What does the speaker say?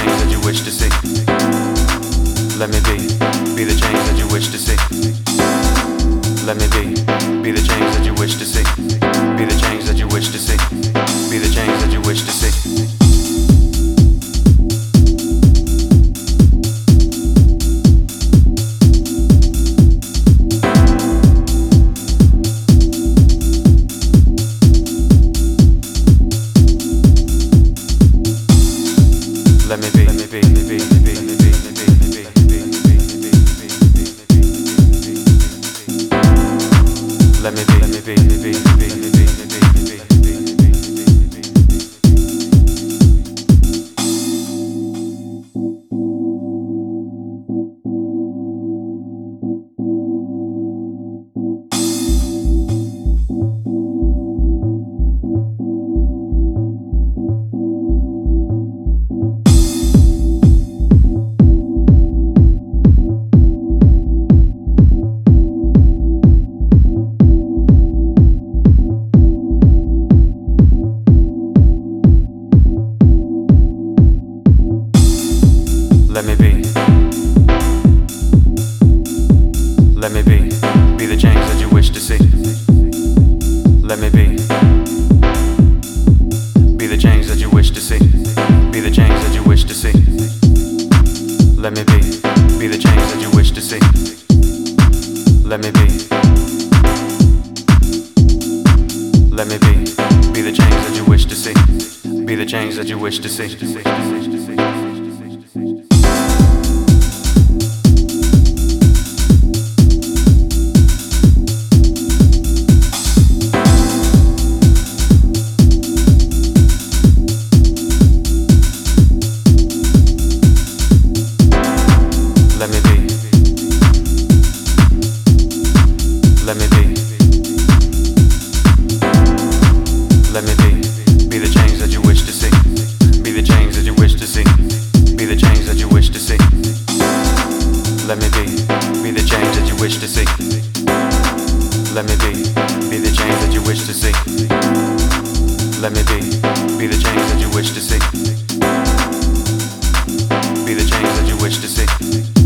change that you wish to see. Let me be, be the change that you wish to see. Let me be, be the change that you wish to see. Be the change that you wish to see. Be the change that you wish to see. baby, baby. Let me be. Be the change that you wish to see. Be the change that you wish to see. Let me be. Be the change that you wish to see. Let me be. Let me be. Be the change that you wish to see. Be the change that you wish to see. Let me be. Be the change that you wish to see. Be the change that you wish to see. Be the change that you wish to see. Let me be. Be the change that you wish to see. Let me be. Be the change that you wish to see. Let me be. Be the change that you wish to see. Be the change that you wish to see.